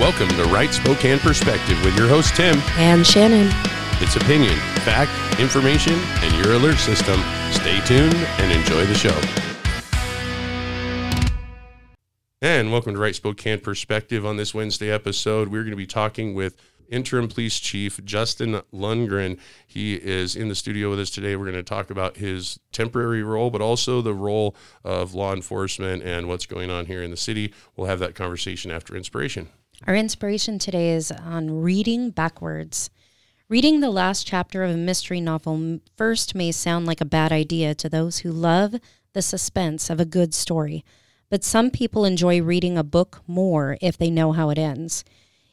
Welcome to Right Spokane Perspective with your host, Tim. And Shannon. It's opinion, fact, information, and your alert system. Stay tuned and enjoy the show. And welcome to Right Spokane Perspective. On this Wednesday episode, we're going to be talking with Interim Police Chief Justin Lundgren. He is in the studio with us today. We're going to talk about his temporary role, but also the role of law enforcement and what's going on here in the city. We'll have that conversation after inspiration. Our inspiration today is on reading backwards. Reading the last chapter of a mystery novel first may sound like a bad idea to those who love the suspense of a good story, but some people enjoy reading a book more if they know how it ends.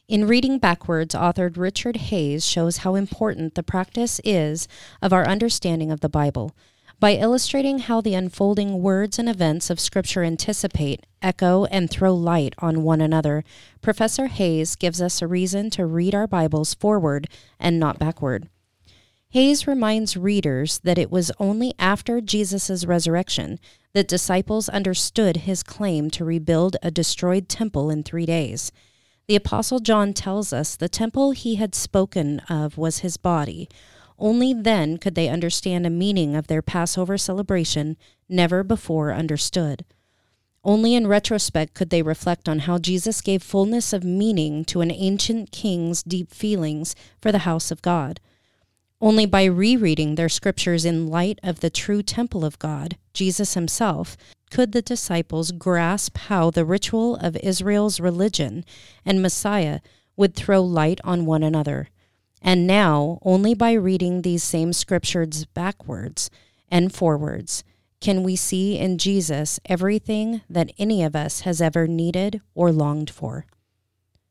In Reading Backwards, author Richard Hays shows how important the practice is of our understanding of the Bible. By illustrating how the unfolding words and events of Scripture anticipate, echo, and throw light on one another, Professor Hays gives us a reason to read our Bibles forward and not backward. Hays reminds readers that it was only after Jesus' resurrection that disciples understood his claim to rebuild a destroyed temple in three days. The Apostle John tells us the temple he had spoken of was his body. Only then could they understand a meaning of their Passover celebration never before understood. Only in retrospect could they reflect on how Jesus gave fullness of meaning to an ancient king's deep feelings for the house of God. Only by rereading their scriptures in light of the true temple of God, Jesus himself, could the disciples grasp how the ritual of Israel's religion and Messiah would throw light on one another. And now, only by reading these same scriptures backwards and forwards, can we see in Jesus everything that any of us has ever needed or longed for.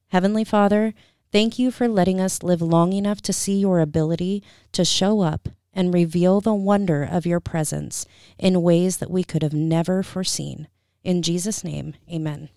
Heavenly Father, thank you for letting us live long enough to see your ability to show up and reveal the wonder of your presence in ways that we could have never foreseen. In Jesus' name, amen.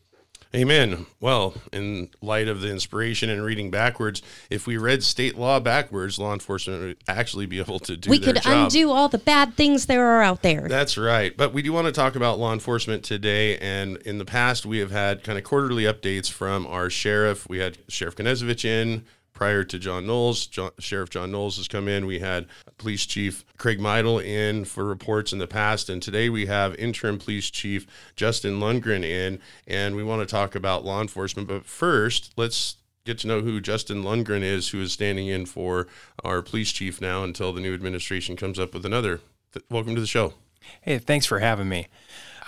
Amen. Well, in light of the inspiration and reading backwards, if we read state law backwards, law enforcement would actually be able to do we could job. undo all the bad things there are out there. That's right. But we do want to talk about law enforcement today. And in the past, we have had kind of quarterly updates from our sheriff. We had Sheriff Knezovich in prior to John Nowels. John, Sheriff John Nowels has come in. We had Police Chief Craig Meidel in for reports in the past. And today we have Interim Police Chief Justin Lundgren in. And we want to talk about law enforcement. But first, let's get to know who Justin Lundgren is, who is standing in for our police chief now until the new administration comes up with another. Welcome to the show. Hey, thanks for having me.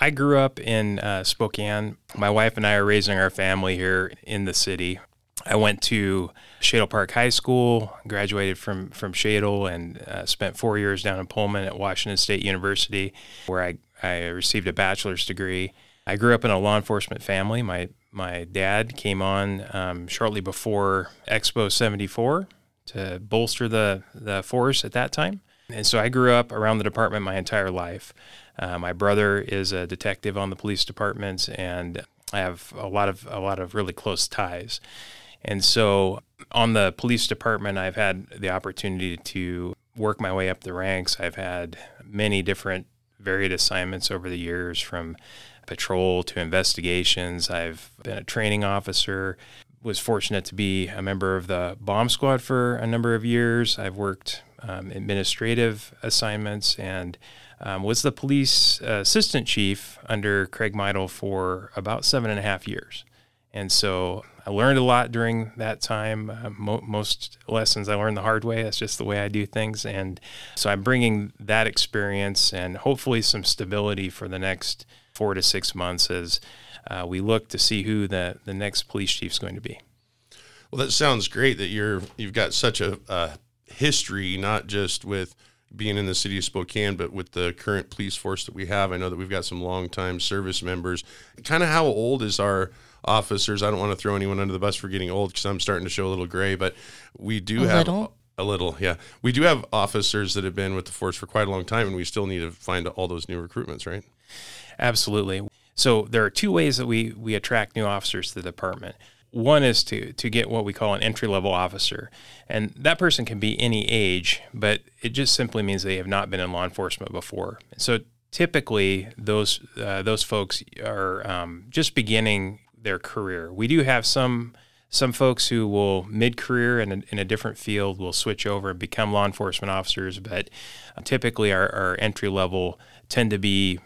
I grew up in uh, Spokane. My wife and I are raising our family here in the city. I went to Shadle Park High School, graduated from from Shadle, and uh, spent four years down in Pullman at Washington State University, where I, I received a bachelor's degree. I grew up in a law enforcement family. My my dad came on um, shortly before Expo 74 to bolster the the force at that time, and so I grew up around the department my entire life. Uh, my brother is a detective on the police department, and I have a lot of a lot of really close ties. And so on the police department, I've had the opportunity to work my way up the ranks. I've had many different varied assignments over the years from patrol to investigations. I've been a training officer, was fortunate to be a member of the bomb squad for a number of years. I've worked um, administrative assignments and um, was the police assistant chief under Craig Meidel for about seven and a half years. And so I learned a lot during that time. Uh, mo- most lessons I learned the hard way. That's just the way I do things. And so I'm bringing that experience and hopefully some stability for the next four to six months as uh, we look to see who the, the next police chief is going to be. Well, that sounds great that you're you've got such a, a history, not just with being in the city of Spokane, but with the current police force that we have. I know that we've got some longtime service members. Kind of how old is our officers. I don't want to throw anyone under the bus for getting old because I'm starting to show a little gray, but we do A have little? a little, yeah. We do have officers that have been with the force for quite a long time, and we still need to find all those new recruitments, right? Absolutely. So there are two ways that we we attract new officers to the department. One is to to get what we call an entry level officer, and that person can be any age, but it just simply means they have not been in law enforcement before. So typically, those uh, those folks are um, just beginning their career. We do have some some folks who will mid-career in a, in a different field will switch over and become law enforcement officers, but typically our, our entry level tend to be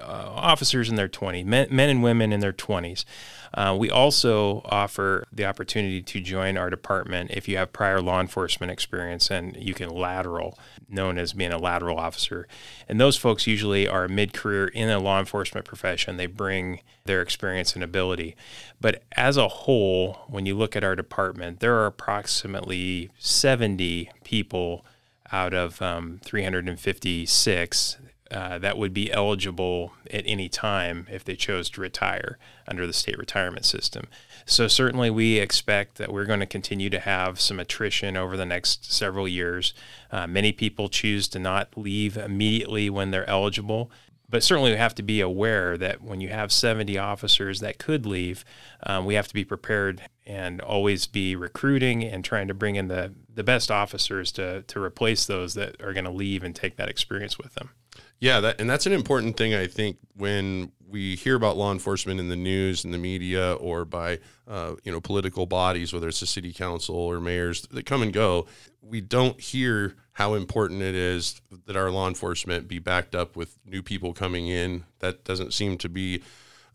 uh, officers in their 20s, men, men, and women in their 20s. Uh, we also offer the opportunity to join our department if you have prior law enforcement experience and you can lateral, known as being a lateral officer. And those folks usually are mid career in a law enforcement profession. They bring their experience and ability. But as a whole, when you look at our department, there are approximately 70 people out of um, 356 uh, that would be eligible at any time if they chose to retire under the state retirement system. So, certainly, we expect that we're going to continue to have some attrition over the next several years. Uh, many people choose to not leave immediately when they're eligible. But certainly, we have to be aware that when you have 70 officers that could leave, um, we have to be prepared and always be recruiting and trying to bring in the, the best officers to, to replace those that are going to leave and take that experience with them. Yeah, that, and that's an important thing. I think when we hear about law enforcement in the news and the media, or by uh, you know political bodies, whether it's the city council or mayors that come and go, we don't hear how important it is that our law enforcement be backed up with new people coming in. That doesn't seem to be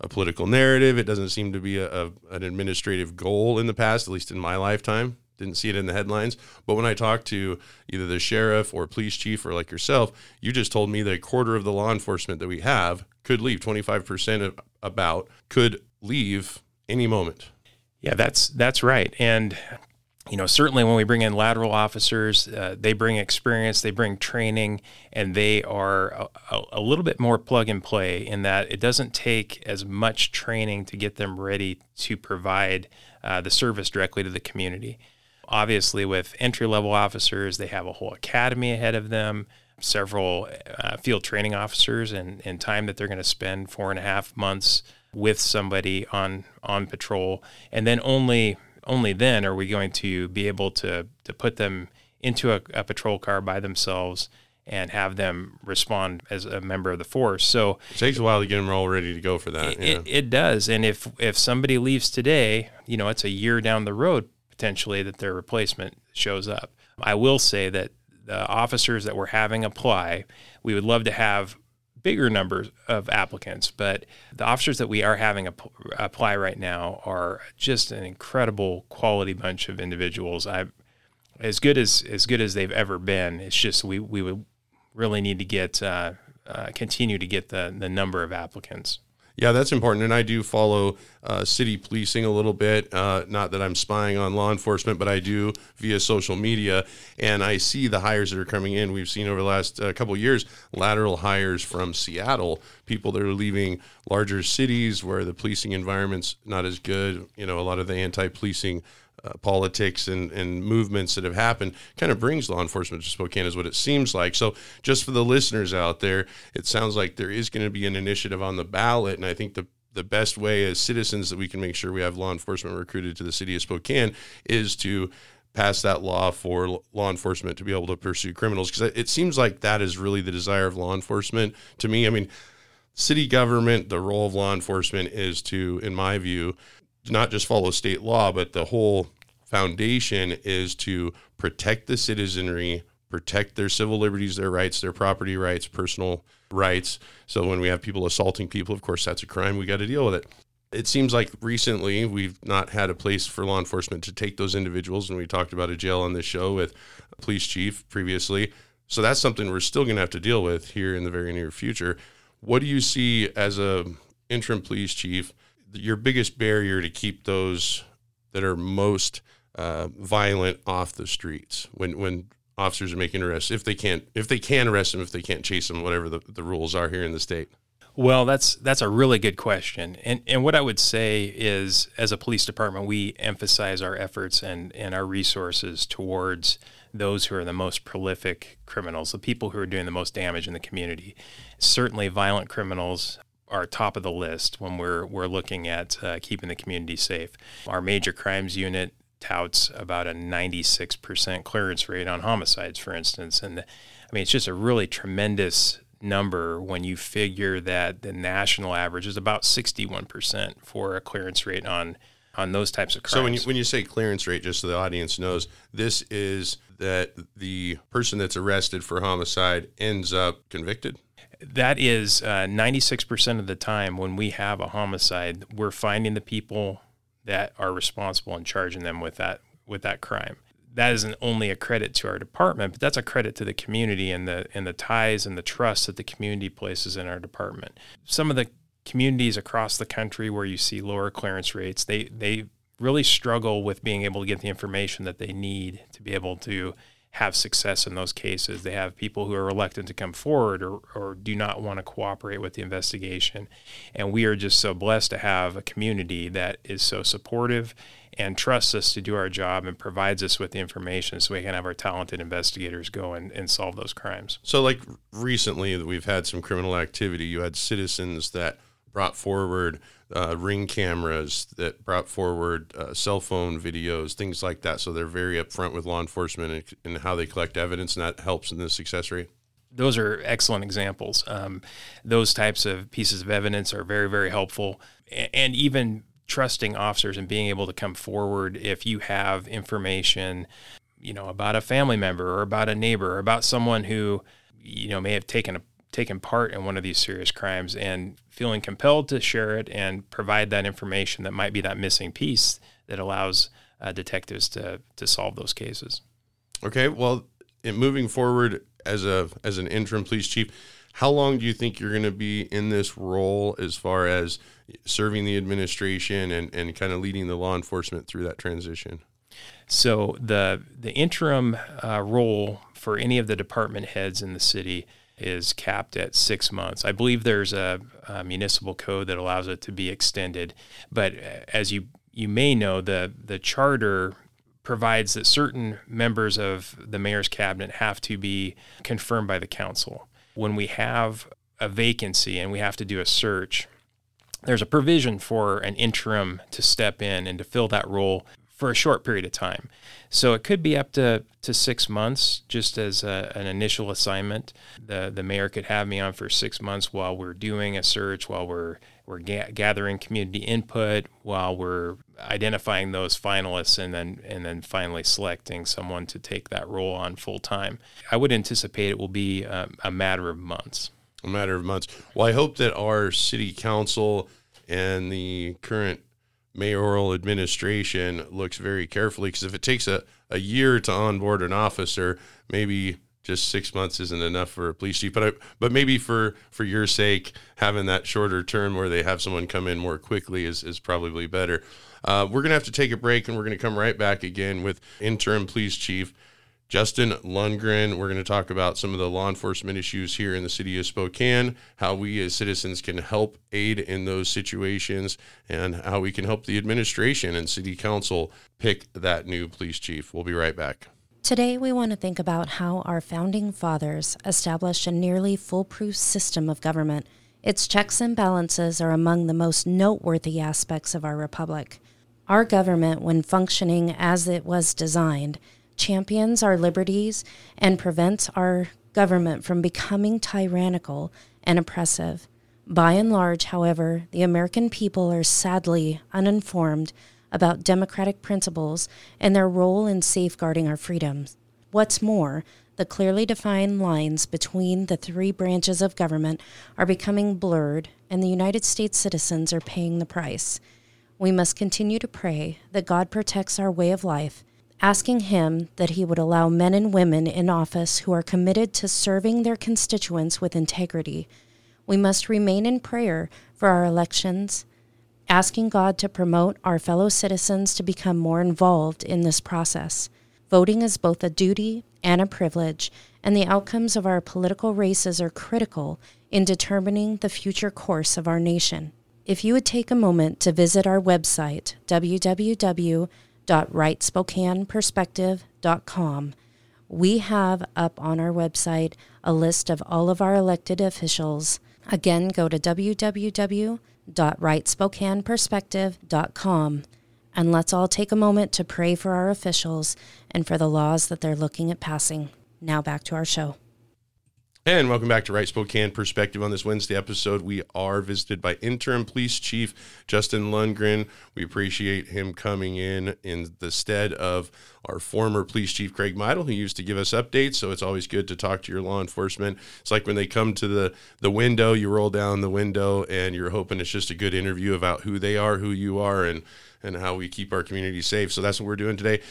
a political narrative. It doesn't seem to be a, a an administrative goal in the past, at least in my lifetime didn't see it in the headlines. But when I talked to either the sheriff or police chief or like yourself, you just told me that a quarter of the law enforcement that we have could leave, 25% of about could leave any moment. Yeah, that's that's right. And you know, certainly when we bring in lateral officers, uh, they bring experience, they bring training, and they are a, a, little bit more plug and play in that it doesn't take as much training to get them ready to provide uh, the service directly to the community. Obviously, with entry level officers, they have a whole academy ahead of them, several uh, field training officers, and, and time that they're going to spend four and a half months with somebody on on patrol, and then only only then are we going to be able to to put them into a, a patrol car by themselves and have them respond as a member of the force. So it takes a while to get them all ready to go for that. It, yeah. it, it, does. And if if somebody leaves today, you know, it's a year down the road potentially that their replacement shows up. I will say that the officers that we're having apply, we would love to have bigger numbers of applicants, but the officers that we are having apply right now are just an incredible quality bunch of individuals. I as good as as good as they've ever been. It's just we we would really need to get uh, uh, continue to get the the number of applicants. Yeah, that's important. And I do follow uh, city policing a little bit. Uh, not that I'm spying on law enforcement, but I do via social media. And I see the hires that are coming in. We've seen over the last uh, couple years lateral hires from Seattle, people that are leaving larger cities where the policing environment's not as good. You know, a lot of the anti policing uh, politics and, and movements that have happened kind of brings law enforcement to Spokane, is what it seems like. So, just for the listeners out there, it sounds like there is going to be an initiative on the ballot. And I think the the best way as citizens that we can make sure we have law enforcement recruited to the city of Spokane is to pass that law for law enforcement to be able to pursue criminals because it seems like that is really the desire of law enforcement to me i mean city government the role of law enforcement is to in my view not just follow state law, but the whole foundation is to protect the citizenry, protect their civil liberties, their rights, their property rights, personal rights. So when we have people assaulting people, of course, that's a crime. We got to deal with it. It seems like recently we've not had a place for law enforcement to take those individuals. And we talked about a jail on this show with a police chief previously. So that's something we're still going to have to deal with here in the very near future. What do you see as a interim police chief? your biggest barrier to keep those that are most uh, violent off the streets when when officers are making arrests if they can't if they can arrest them if they can't chase them whatever the, the rules are here in the state? Well that's that's a really good question. And and what i would say is as a police department we emphasize our efforts and and our resources towards those who are the most prolific criminals the people who are doing the most damage in the community. Certainly violent criminals are top of the list when we're we're looking at uh, keeping the community safe. Our major crimes unit touts about a 96% clearance rate on homicides, for instance, and I mean it's just a really tremendous number when you figure that the national average is about 61% for a clearance rate on on those types of crimes. So when you, when you say clearance rate, just so the audience knows, this is that the person that's arrested for homicide ends up convicted. that is uh, 96% of the time when we have a homicide, we're finding the people that are responsible and charging them with that with that crime. That isn't only a credit to our department, but that's a credit to the community and the and the ties and the trust that the community places in our department. Some of the communities across the country where you see lower clearance rates, they they really struggle with being able to get the information that they need to be able to have success in those cases. They have people who are reluctant to come forward or, or do not want to cooperate with the investigation. And we are just so blessed to have a community that is so supportive and trusts us to do our job and provides us with the information so we can have our talented investigators go and, and solve those crimes. So, like recently, we've had some criminal activity. You had citizens that brought forward uh, ring cameras, that brought forward uh, cell phone videos, things like that. So they're very upfront with law enforcement and, and how they collect evidence, and that helps in the success rate. Those are excellent examples. Um, those types of pieces of evidence are very, very helpful. And even trusting officers and being able to come forward if you have information, you know, about a family member or about a neighbor or about someone who, you know, may have taken a taken part in one of these serious crimes and feeling compelled to share it and provide that information that might be that missing piece that allows uh, detectives to to solve those cases. Okay, well, in moving forward as a as an interim police chief, how long do you think you're going to be in this role as far as serving the administration and, and kind of leading the law enforcement through that transition? So the the interim uh, role for any of the department heads in the city is capped at six months. I believe there's a, a municipal code that allows it to be extended, but uh, as you you may know, the the charter provides that certain members of the mayor's cabinet have to be confirmed by the council. When we have a vacancy and we have to do a search, there's a provision for an interim to step in and to fill that role for a short period of time. So it could be up to, to six months just as a, an initial assignment. The, the mayor could have me on for six months while we're doing a search, while we're, we're ga- gathering community input, while we're identifying those finalists and then, and then finally selecting someone to take that role on full time. I would anticipate it will be a, a matter of months. A matter of months. Well, I hope that our city council and the current mayoral administration looks very carefully because if it takes a, a year to onboard an officer, maybe just six months isn't enough for a police chief. But I, but maybe for for your sake, having that shorter term where they have someone come in more quickly is is probably better. Uh, we're gonna have to take a break, and we're gonna come right back again with interim police chief Justin Lundgren. We're going to talk about some of the law enforcement issues here in the city of Spokane, how we as citizens can help aid in those situations, and how we can help the administration and city council pick that new police chief. We'll be right back. Today, we want to think about how our founding fathers established a nearly foolproof system of government. Its checks and balances are among the most noteworthy aspects of our republic. Our government, when functioning as it was designed, champions our liberties and prevents our government from becoming tyrannical and oppressive. By and large, however, the American people are sadly uninformed about democratic principles and their role in safeguarding our freedoms. What's more, the clearly defined lines between the three branches of government are becoming blurred, and the United States citizens are paying the price. We must continue to pray that God protects our way of life asking Him that He would allow men and women in office who are committed to serving their constituents with integrity. We must remain in prayer for our elections, asking God to promote our fellow citizens to become more involved in this process. Voting is both a duty and a privilege, and the outcomes of our political races are critical in determining the future course of our nation. If you would take a moment to visit our website, www www.rightspokaneperspective.com. We have up on our website a list of all of our elected officials. Again, go to www.rightspokaneperspective.com and let's all take a moment to pray for our officials and for the laws that they're looking at passing. Now back to our show. And welcome back to Right Spokane Perspective. On this Wednesday episode, we are visited by Interim Police Chief Justin Lundgren. We appreciate him coming in in the stead of our former Police Chief Craig Meidel, who used to give us updates. So it's always good to talk to your law enforcement. It's like when they come to the the window, you roll down the window, and you're hoping it's just a good interview about who they are, who you are, and and how we keep our community safe. So that's what we're doing today.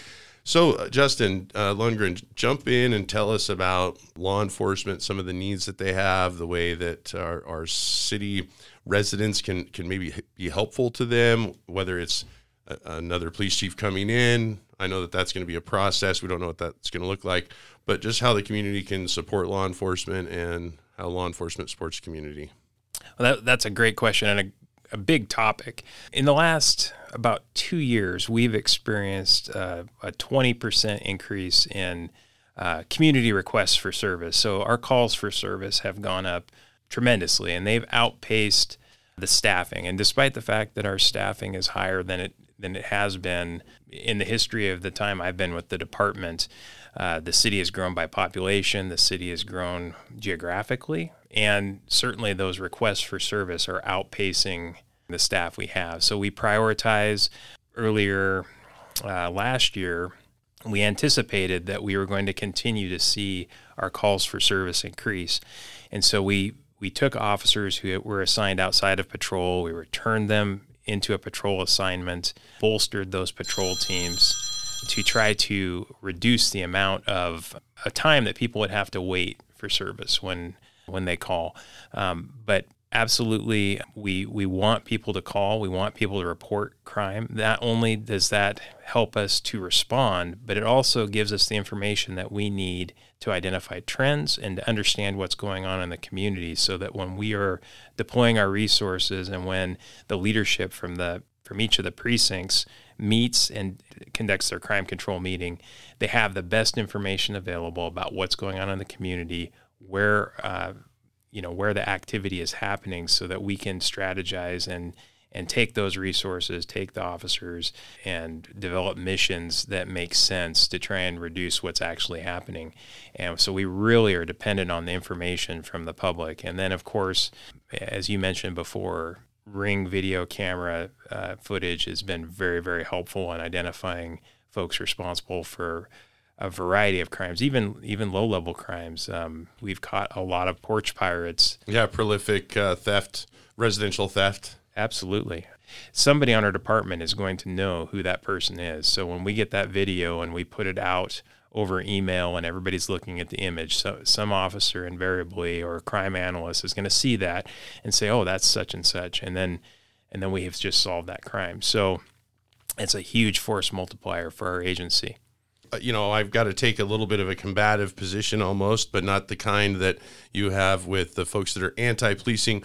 So, uh, Justin uh, Lundgren, jump in and tell us about law enforcement, some of the needs that they have, the way that our, our city residents can can maybe be helpful to them, whether it's a, another police chief coming in. I know that that's going to be a process. We don't know what that's going to look like, but just how the community can support law enforcement and how law enforcement supports community. Well, that, that's a great question and a, a big topic. In the last about two years, we've experienced uh, a 20% increase in uh, community requests for service. So our calls for service have gone up tremendously, and they've outpaced the staffing. And despite the fact that our staffing is higher than it than it has been in the history of the time I've been with the department, uh, the city has grown by population. The city has grown geographically, and certainly those requests for service are outpacing the staff we have. So we prioritize earlier uh, last year. We anticipated that we were going to continue to see our calls for service increase, and so we we took officers who were assigned outside of patrol. We returned them into a patrol assignment, bolstered those patrol teams to try to reduce the amount of a time that people would have to wait for service when when they call. Um, but absolutely we we want people to call we want people to report crime not only does that help us to respond but it also gives us the information that we need to identify trends and to understand what's going on in the community so that when we are deploying our resources and when the leadership from the from each of the precincts meets and conducts their crime control meeting they have the best information available about what's going on in the community where uh, you know where the activity is happening so that we can strategize and and take those resources, take the officers, and develop missions that make sense to try and reduce what's actually happening. And so we really are dependent on the information from the public. And then, of course, as you mentioned before, ring video camera uh, footage has been very, very helpful in identifying folks responsible for a variety of crimes, even even low level crimes. Um, we've caught a lot of porch pirates. Yeah, prolific uh, theft, residential theft. Absolutely. Somebody on our department is going to know who that person is. So when we get that video and we put it out over email and everybody's looking at the image, so some officer invariably or a crime analyst is going to see that and say, "Oh, that's such and such," and then and then we have just solved that crime. So it's a huge force multiplier for our agency. Uh, you know, I've got to take a little bit of a combative position almost, but not the kind that you have with the folks that are anti policing.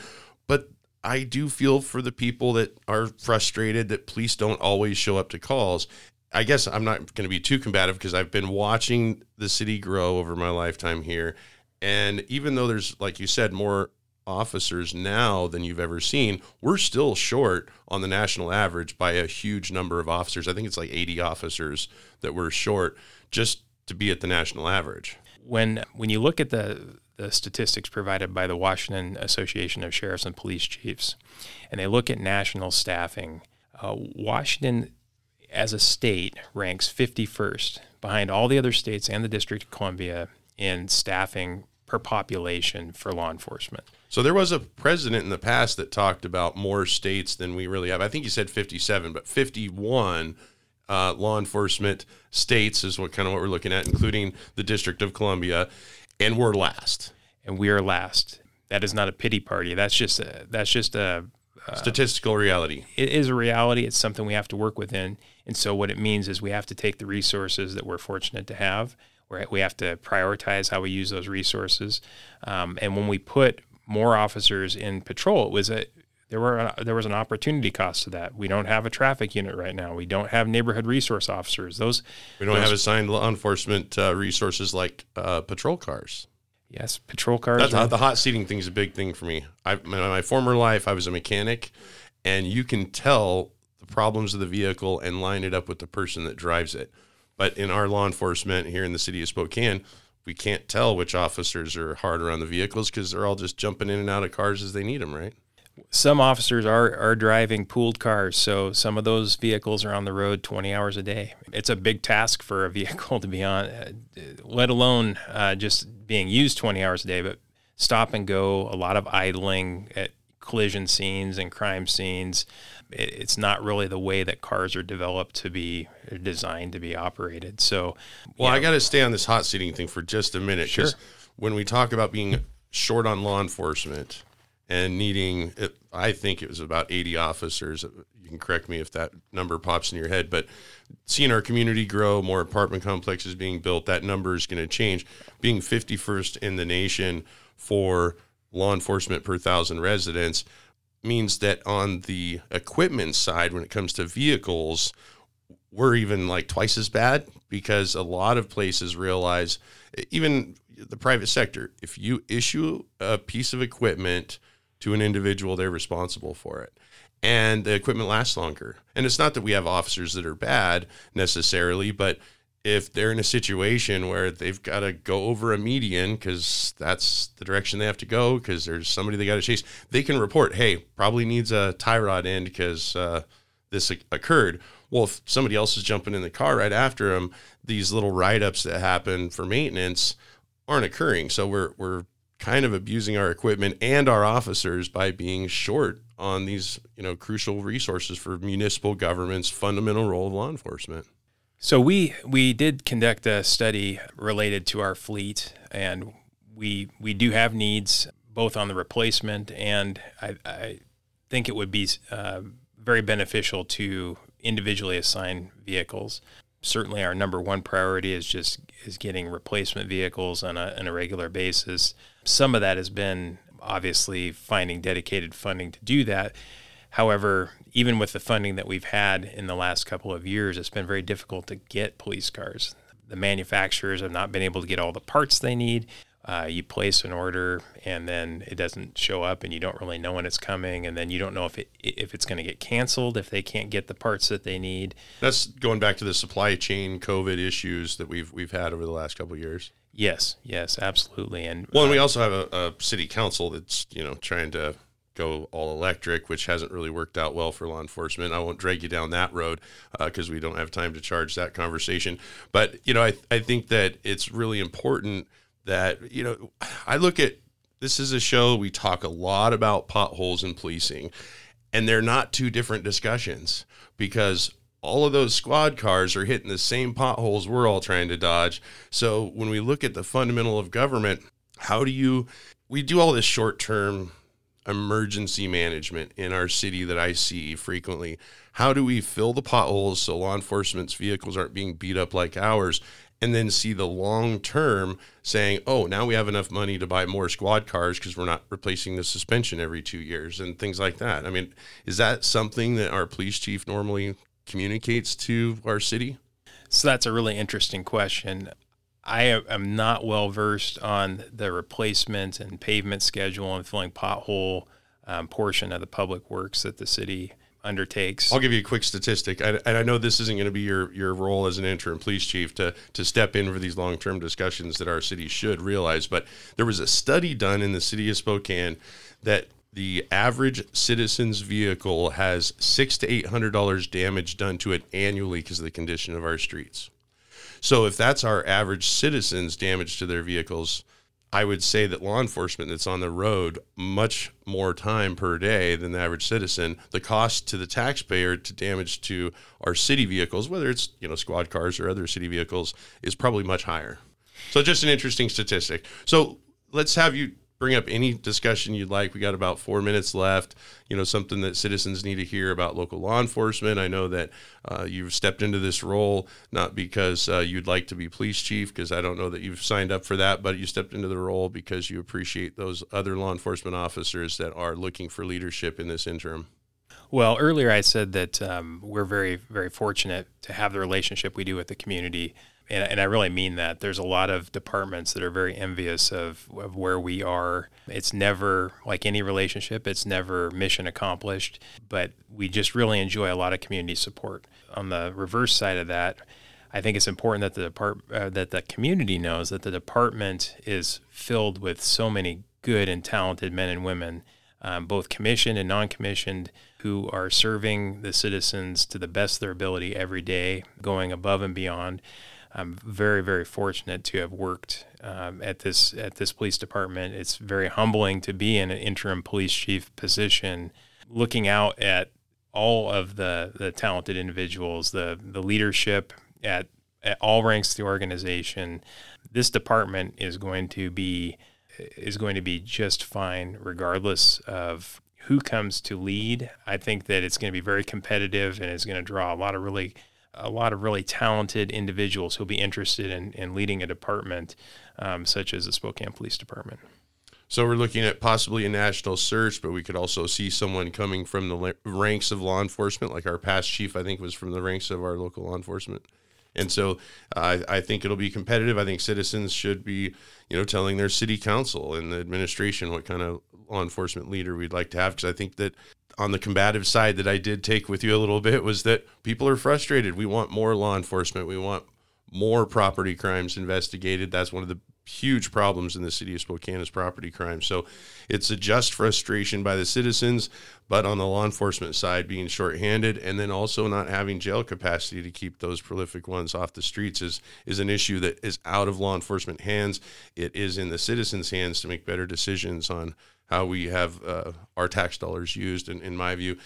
But I do feel for the people that are frustrated that police don't always show up to calls. I guess I'm not going to be too combative because I've been watching the city grow over my lifetime here. And even though there's, like you said, more officers now than you've ever seen, we're still short on the national average by a huge number of officers. I think it's like 80 officers that we're short just to be at the national average. When when you look at the the statistics provided by the Washington Association of Sheriffs and Police Chiefs, and they look at national staffing, uh, Washington as a state ranks 51st behind all the other states and the District of Columbia in staffing per population for law enforcement. So there was a president in the past that talked about more states than we really have. I think he said 57, but 51 uh, law enforcement states is what kind of what we're looking at, including the District of Columbia, and we're last. And we are last. That is not a pity party. That's just a, that's just a uh, statistical reality. It is a reality. It's something we have to work within. And so what it means is we have to take the resources that we're fortunate to have. we have to prioritize how we use those resources. Um, and when we put more officers in patrol. It was a there were there was an opportunity cost to that. We don't have a traffic unit right now. We don't have neighborhood resource officers. Those we don't those, have assigned law enforcement uh, resources like uh, patrol cars. Yes, patrol cars. The hot seating thing is a big thing for me. I, in my former life, I was a mechanic, and you can tell the problems of the vehicle and line it up with the person that drives it. But in our law enforcement here in the city of Spokane, we can't tell which officers are harder on the vehicles because they're all just jumping in and out of cars as they need them, right? Some officers are, are driving pooled cars, so some of those vehicles are on the road 20 hours a day. It's a big task for a vehicle to be on, uh, let alone uh, just being used 20 hours a day, but stop and go, a lot of idling at collision scenes and crime scenes. It, it's not really the way that cars are developed to be designed to be operated. So, well, I got to stay on this hot seating thing for just a minute Sure. when we talk about being short on law enforcement and needing, it, I think it was about 80 officers. You can correct me if that number pops in your head, but seeing our community grow, more apartment complexes being built, that number is going to change. Being 51st in the nation for law enforcement per thousand residents means that on the equipment side, when it comes to vehicles, we're even like twice as bad because a lot of places realize, even the private sector, if you issue a piece of equipment to an individual, they're responsible for it. And the equipment lasts longer. And it's not that we have officers that are bad necessarily, but if they're in a situation where they've got to go over a median because that's the direction they have to go because there's somebody they got to chase, they can report, hey, probably needs a tie rod end because uh, this occurred. Well, if somebody else is jumping in the car right after them, these little write ups that happen for maintenance aren't occurring. So we're, we're kind of abusing our equipment and our officers by being short on these, you know, crucial resources for municipal government's fundamental role of law enforcement. So we we did conduct a study related to our fleet, and we we do have needs both on the replacement, and I, I think it would be uh, very beneficial to individually assign vehicles. Certainly, our number one priority is just is getting replacement vehicles on a, on a regular basis. Some of that has been obviously finding dedicated funding to do that. However, even with the funding that we've had in the last couple of years, it's been very difficult to get police cars. The manufacturers have not been able to get all the parts they need. Uh, you place an order and then it doesn't show up, and you don't really know when it's coming, and then you don't know if it if it's going to get canceled if they can't get the parts that they need. That's going back to the supply chain COVID issues that we've we've had over the last couple of years. Yes, yes, absolutely. And Well, and we also have a, a city council that's you know trying to go all electric, which hasn't really worked out well for law enforcement. I won't drag you down that road uh, because we don't have time to charge that conversation. But you know, I I think that it's really important that you know I look at this is a show we talk a lot about potholes and policing, and they're not two different discussions because all of those squad cars are hitting the same potholes we're all trying to dodge. So when we look at the fundamental of government, how do you we do all this short term emergency management in our city that I see frequently. How do we fill the potholes so law enforcement's vehicles aren't being beat up like ours? And then see the long term saying, oh, now we have enough money to buy more squad cars because we're not replacing the suspension every two years and things like that. I mean, is that something that our police chief normally communicates to our city? So that's a really interesting question. I am not well versed on the replacement and pavement schedule and filling pothole um, portion of the public works that the city undertakes. I'll give you a quick statistic, I, and I know this isn't going to be your, your role as an interim police chief to to step in for these long term discussions that our city should realize. But there was a study done in the city of Spokane that the average citizen's vehicle has six to eight hundred dollars damage done to it annually because of the condition of our streets. So if that's our average citizens' damage to their vehicles, I would say that law enforcement that's on the road much more time per day than the average citizen. The cost to the taxpayer to damage to our city vehicles, whether it's you know squad cars or other city vehicles, is probably much higher. So just an interesting statistic. So let's have you bring up any discussion you'd like. We got about four minutes left. You know, something that citizens need to hear about local law enforcement. I know that uh, you've stepped into this role not because uh, you'd like to be police chief, because I don't know that you've signed up for that, but you stepped into the role because you appreciate those other law enforcement officers that are looking for leadership in this interim. Well, earlier I said that um, we're very, very fortunate to have the relationship we do with the community. And, and I really mean that. There's a lot of departments that are very envious of, of where we are. It's never like any relationship, it's never mission accomplished, but we just really enjoy a lot of community support. On the reverse side of that, I think it's important that the depart, uh, that the community knows that the department is filled with so many good and talented men and women, um, both commissioned and non-commissioned, who are serving the citizens to the best of their ability every day, going above and beyond. I'm very, very fortunate to have worked um, at this at this police department. It's very humbling to be in an interim police chief position, looking out at all of the the talented individuals, the the leadership at at all ranks of the organization. This department is going to be is going to be just fine regardless of who comes to lead. I think that it's going to be very competitive and it's going to draw a lot of really a lot of really talented individuals who'll be interested in, in leading a department um, such as the Spokane Police Department. So we're looking at possibly a national search, but we could also see someone coming from the ranks of law enforcement, like our past chief, I think, was from the ranks of our local law enforcement. And so uh, I think it'll be competitive. I think citizens should be, you know, telling their city council and the administration what kind of law enforcement leader we'd like to have. Because I think that on the combative side that I did take with you a little bit was that people are frustrated. We want more law enforcement. We want more property crimes investigated. That's one of the huge problems in the city of Spokane is property crime. So it's a just frustration by the citizens, but on the law enforcement side, being shorthanded and then also not having jail capacity to keep those prolific ones off the streets is is an issue that is out of law enforcement hands. It is in the citizens' hands to make better decisions on how we have uh, our tax dollars used. In, in my view,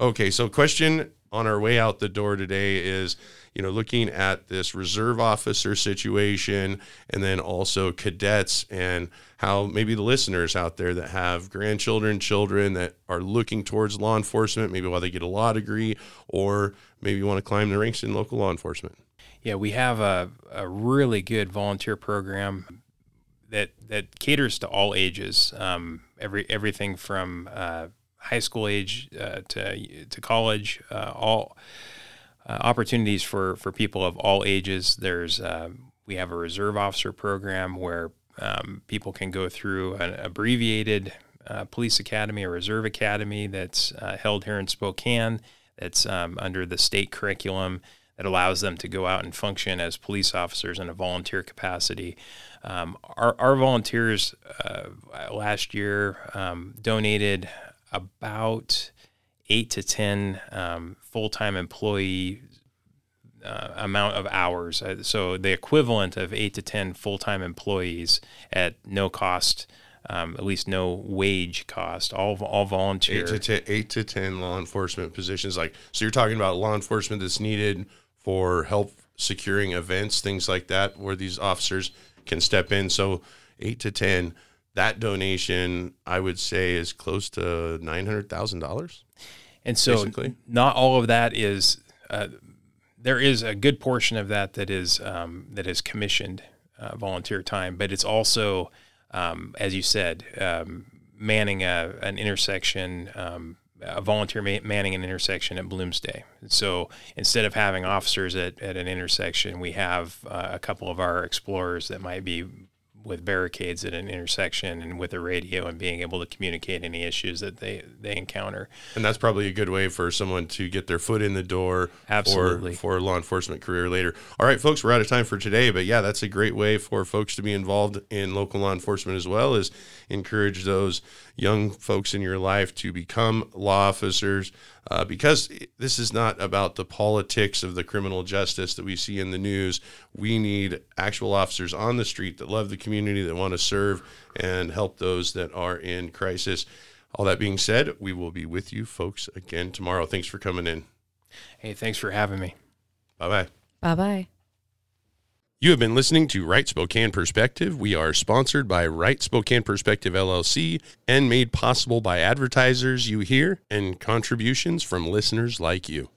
okay. So question on our way out the door today is you know, looking at this reserve officer situation and then also cadets and how maybe the listeners out there that have grandchildren, children that are looking towards law enforcement, maybe while they get a law degree, or maybe want to climb the ranks in local law enforcement. Yeah, we have a, a really good volunteer program that that caters to all ages. Um, every everything from uh, high school age uh, to to college, uh, all uh, opportunities for for people of all ages. There's uh, we have a reserve officer program where um, people can go through an abbreviated uh, police academy or reserve academy that's held here in Spokane. That's um, under the state curriculum that allows them to go out and function as police officers in a volunteer capacity. Um, our, our, volunteers uh, last year um, donated about eight to 10 um, full time employee uh, amount of hours. Uh, so the equivalent of eight to 10 full time employees at no cost. Um, at least no wage cost, all all volunteer. Eight to, ten, eight to ten law enforcement positions. Like so, you're talking about law enforcement that's needed for help securing events, things like that, where these officers can step in. So eight to ten. That donation, I would say, is close to nine hundred thousand dollars. And so, basically. not all of that is. Uh, there is a good portion of that that is um, that is commissioned uh, volunteer time, but it's also, um, as you said, um, manning a, an intersection, a volunteer manning an intersection at Bloomsday. So instead of having officers at, at an intersection, we have uh, a couple of our explorers that might be with barricades at an intersection and with a radio and being able to communicate any issues that they, they encounter. And that's probably a good way for someone to get their foot in the door Absolutely. for, for a law enforcement career later. All right, folks, we're out of time for today, but yeah, that's a great way for folks to be involved in local law enforcement as well as encourage those young folks in your life to become law officers uh, because this is not about the politics of the criminal justice that we see in the news. We need actual officers on the street that love the community, that want to serve and help those that are in crisis. All that being said, we will be with you folks again tomorrow. Thanks for coming in. Hey, thanks for having me. Bye bye. Bye bye. You have been listening to Right Spokane Perspective. We are sponsored by Right Spokane Perspective LLC and made possible by advertisers you hear and contributions from listeners like you.